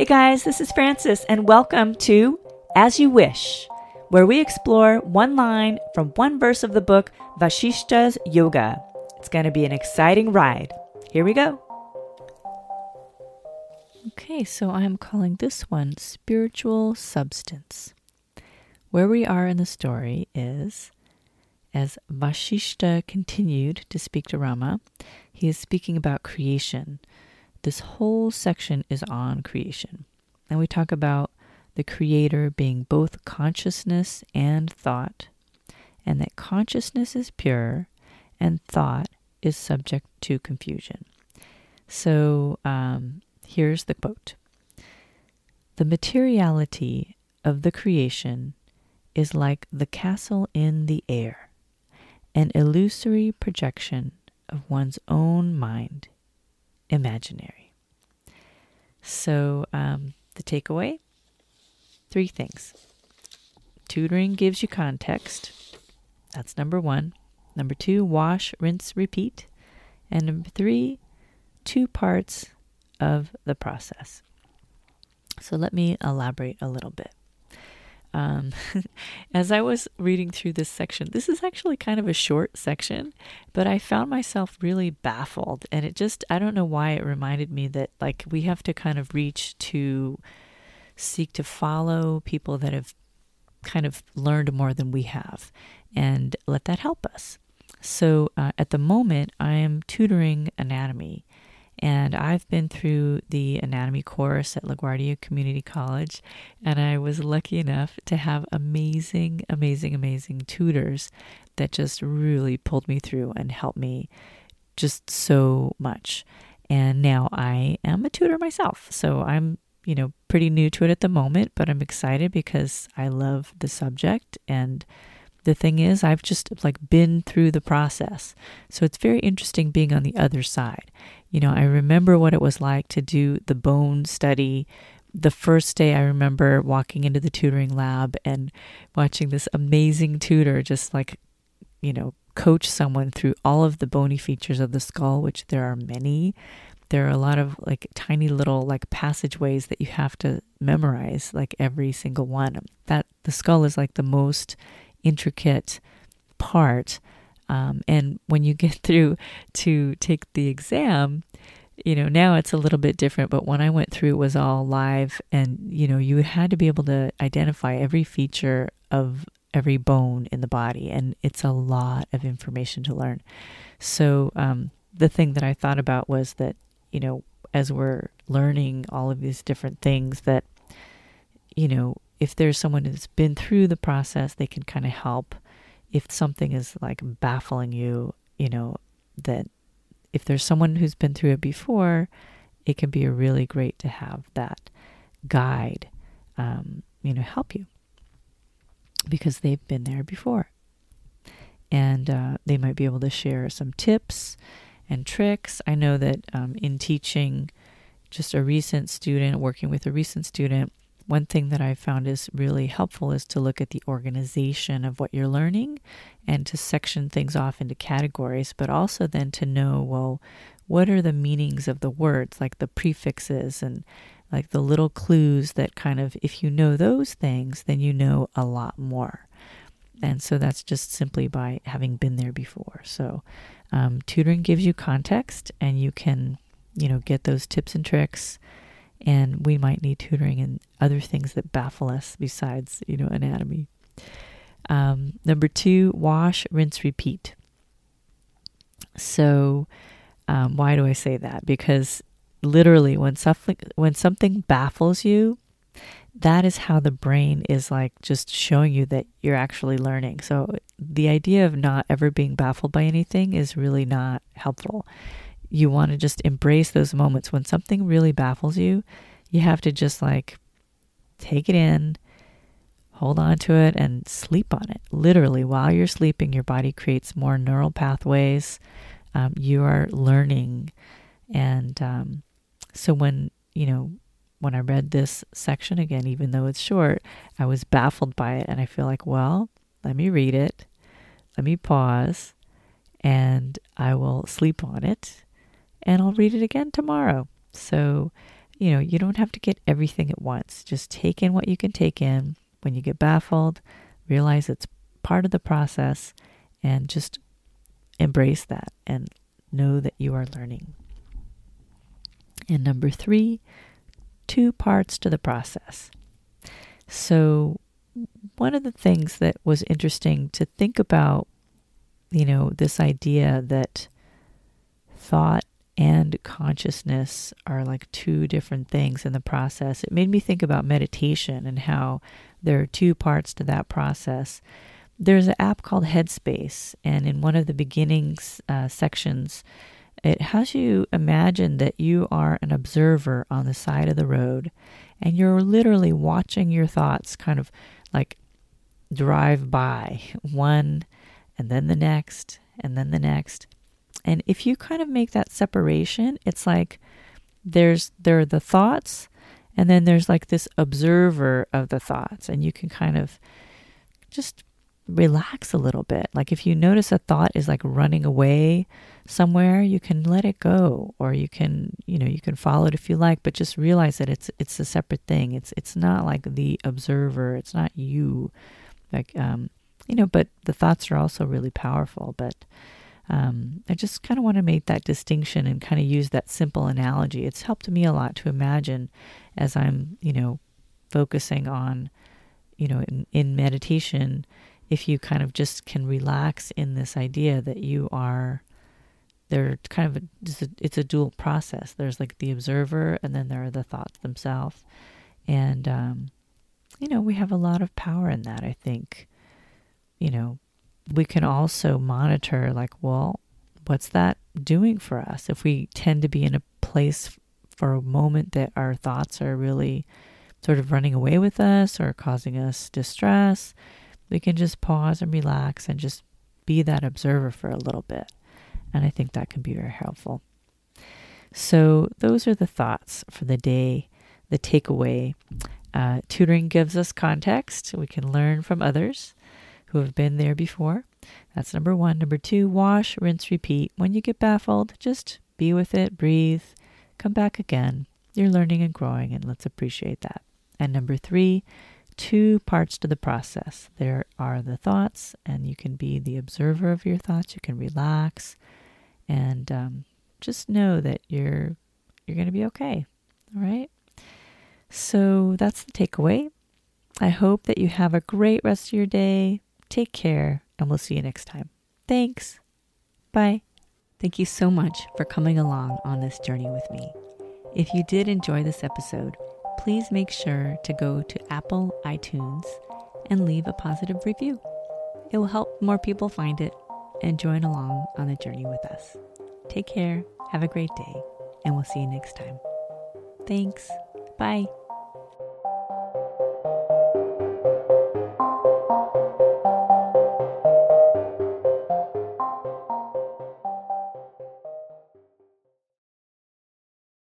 Hey guys, this is Francis, and welcome to As You Wish, where we explore one line from one verse of the book Vashishta's Yoga. It's going to be an exciting ride. Here we go. Okay, so I'm calling this one Spiritual Substance. Where we are in the story is as Vashishta continued to speak to Rama, he is speaking about creation this whole section is on creation. And we talk about the Creator being both consciousness and thought, and that consciousness is pure and thought is subject to confusion. So um, here's the quote The materiality of the creation is like the castle in the air, an illusory projection of one's own mind imaginary. So, um, the takeaway three things. Tutoring gives you context. That's number one. Number two, wash, rinse, repeat. And number three, two parts of the process. So let me elaborate a little bit. Um, as I was reading through this section, this is actually kind of a short section, but I found myself really baffled. And it just, I don't know why it reminded me that, like, we have to kind of reach to seek to follow people that have kind of learned more than we have and let that help us. So uh, at the moment, I am tutoring anatomy and I've been through the anatomy course at LaGuardia Community College, and I was lucky enough to have amazing, amazing, amazing tutors that just really pulled me through and helped me just so much. And now I am a tutor myself. So I'm, you know, pretty new to it at the moment, but I'm excited because I love the subject and the thing is i've just like been through the process. So it's very interesting being on the other side. You know i remember what it was like to do the bone study. The first day i remember walking into the tutoring lab and watching this amazing tutor just like you know coach someone through all of the bony features of the skull which there are many. There are a lot of like tiny little like passageways that you have to memorize like every single one. That the skull is like the most intricate part. Um, and when you get through to take the exam, you know, now it's a little bit different, but when I went through, it was all live, and you know, you had to be able to identify every feature of every bone in the body, and it's a lot of information to learn. So, um, the thing that I thought about was that, you know, as we're learning all of these different things, that, you know, if there's someone who's been through the process, they can kind of help. If something is like baffling you, you know, that if there's someone who's been through it before, it can be really great to have that guide, um, you know, help you because they've been there before. And uh, they might be able to share some tips and tricks. I know that um, in teaching just a recent student, working with a recent student, one thing that I found is really helpful is to look at the organization of what you're learning and to section things off into categories, but also then to know, well, what are the meanings of the words, like the prefixes and like the little clues that kind of, if you know those things, then you know a lot more. And so that's just simply by having been there before. So um, tutoring gives you context and you can, you know, get those tips and tricks and we might need tutoring in other things that baffle us besides, you know, anatomy. Um, number two, wash, rinse, repeat. So, um, why do I say that? Because literally, when something when something baffles you, that is how the brain is like just showing you that you're actually learning. So, the idea of not ever being baffled by anything is really not helpful you want to just embrace those moments when something really baffles you. You have to just like take it in, hold on to it, and sleep on it. Literally, while you're sleeping, your body creates more neural pathways. Um, you are learning. And um, so, when, you know, when I read this section again, even though it's short, I was baffled by it. And I feel like, well, let me read it, let me pause, and I will sleep on it and I'll read it again tomorrow. So, you know, you don't have to get everything at once. Just take in what you can take in. When you get baffled, realize it's part of the process and just embrace that and know that you are learning. And number three, two parts to the process. So, one of the things that was interesting to think about, you know, this idea that thought and consciousness are like two different things in the process. It made me think about meditation and how there are two parts to that process. There's an app called Headspace, and in one of the beginnings uh, sections, it has you imagine that you are an observer on the side of the road and you're literally watching your thoughts kind of like drive by one and then the next and then the next. And if you kind of make that separation, it's like there's there are the thoughts and then there's like this observer of the thoughts and you can kind of just relax a little bit. Like if you notice a thought is like running away somewhere, you can let it go or you can, you know, you can follow it if you like, but just realize that it's it's a separate thing. It's it's not like the observer, it's not you. Like um you know, but the thoughts are also really powerful, but um, I just kind of want to make that distinction and kind of use that simple analogy. It's helped me a lot to imagine as I'm, you know, focusing on, you know, in, in meditation, if you kind of just can relax in this idea that you are they're kind of a, it's a dual process there's like the observer and then there are the thoughts themselves and um, you know we have a lot of power in that i think you know we can also monitor like well what's that doing for us if we tend to be in a place for a moment that our thoughts are really sort of running away with us or causing us distress we can just pause and relax and just be that observer for a little bit. And I think that can be very helpful. So, those are the thoughts for the day, the takeaway. Uh, tutoring gives us context. We can learn from others who have been there before. That's number one. Number two, wash, rinse, repeat. When you get baffled, just be with it, breathe, come back again. You're learning and growing, and let's appreciate that. And number three, two parts to the process. There are the thoughts, and you can be the observer of your thoughts. You can relax, and um, just know that you're you're going to be okay. All right. So that's the takeaway. I hope that you have a great rest of your day. Take care, and we'll see you next time. Thanks. Bye. Thank you so much for coming along on this journey with me. If you did enjoy this episode, please make sure to go to Apple iTunes and leave a positive review. It will help more people find it and join along on the journey with us. Take care, have a great day, and we'll see you next time. Thanks. Bye.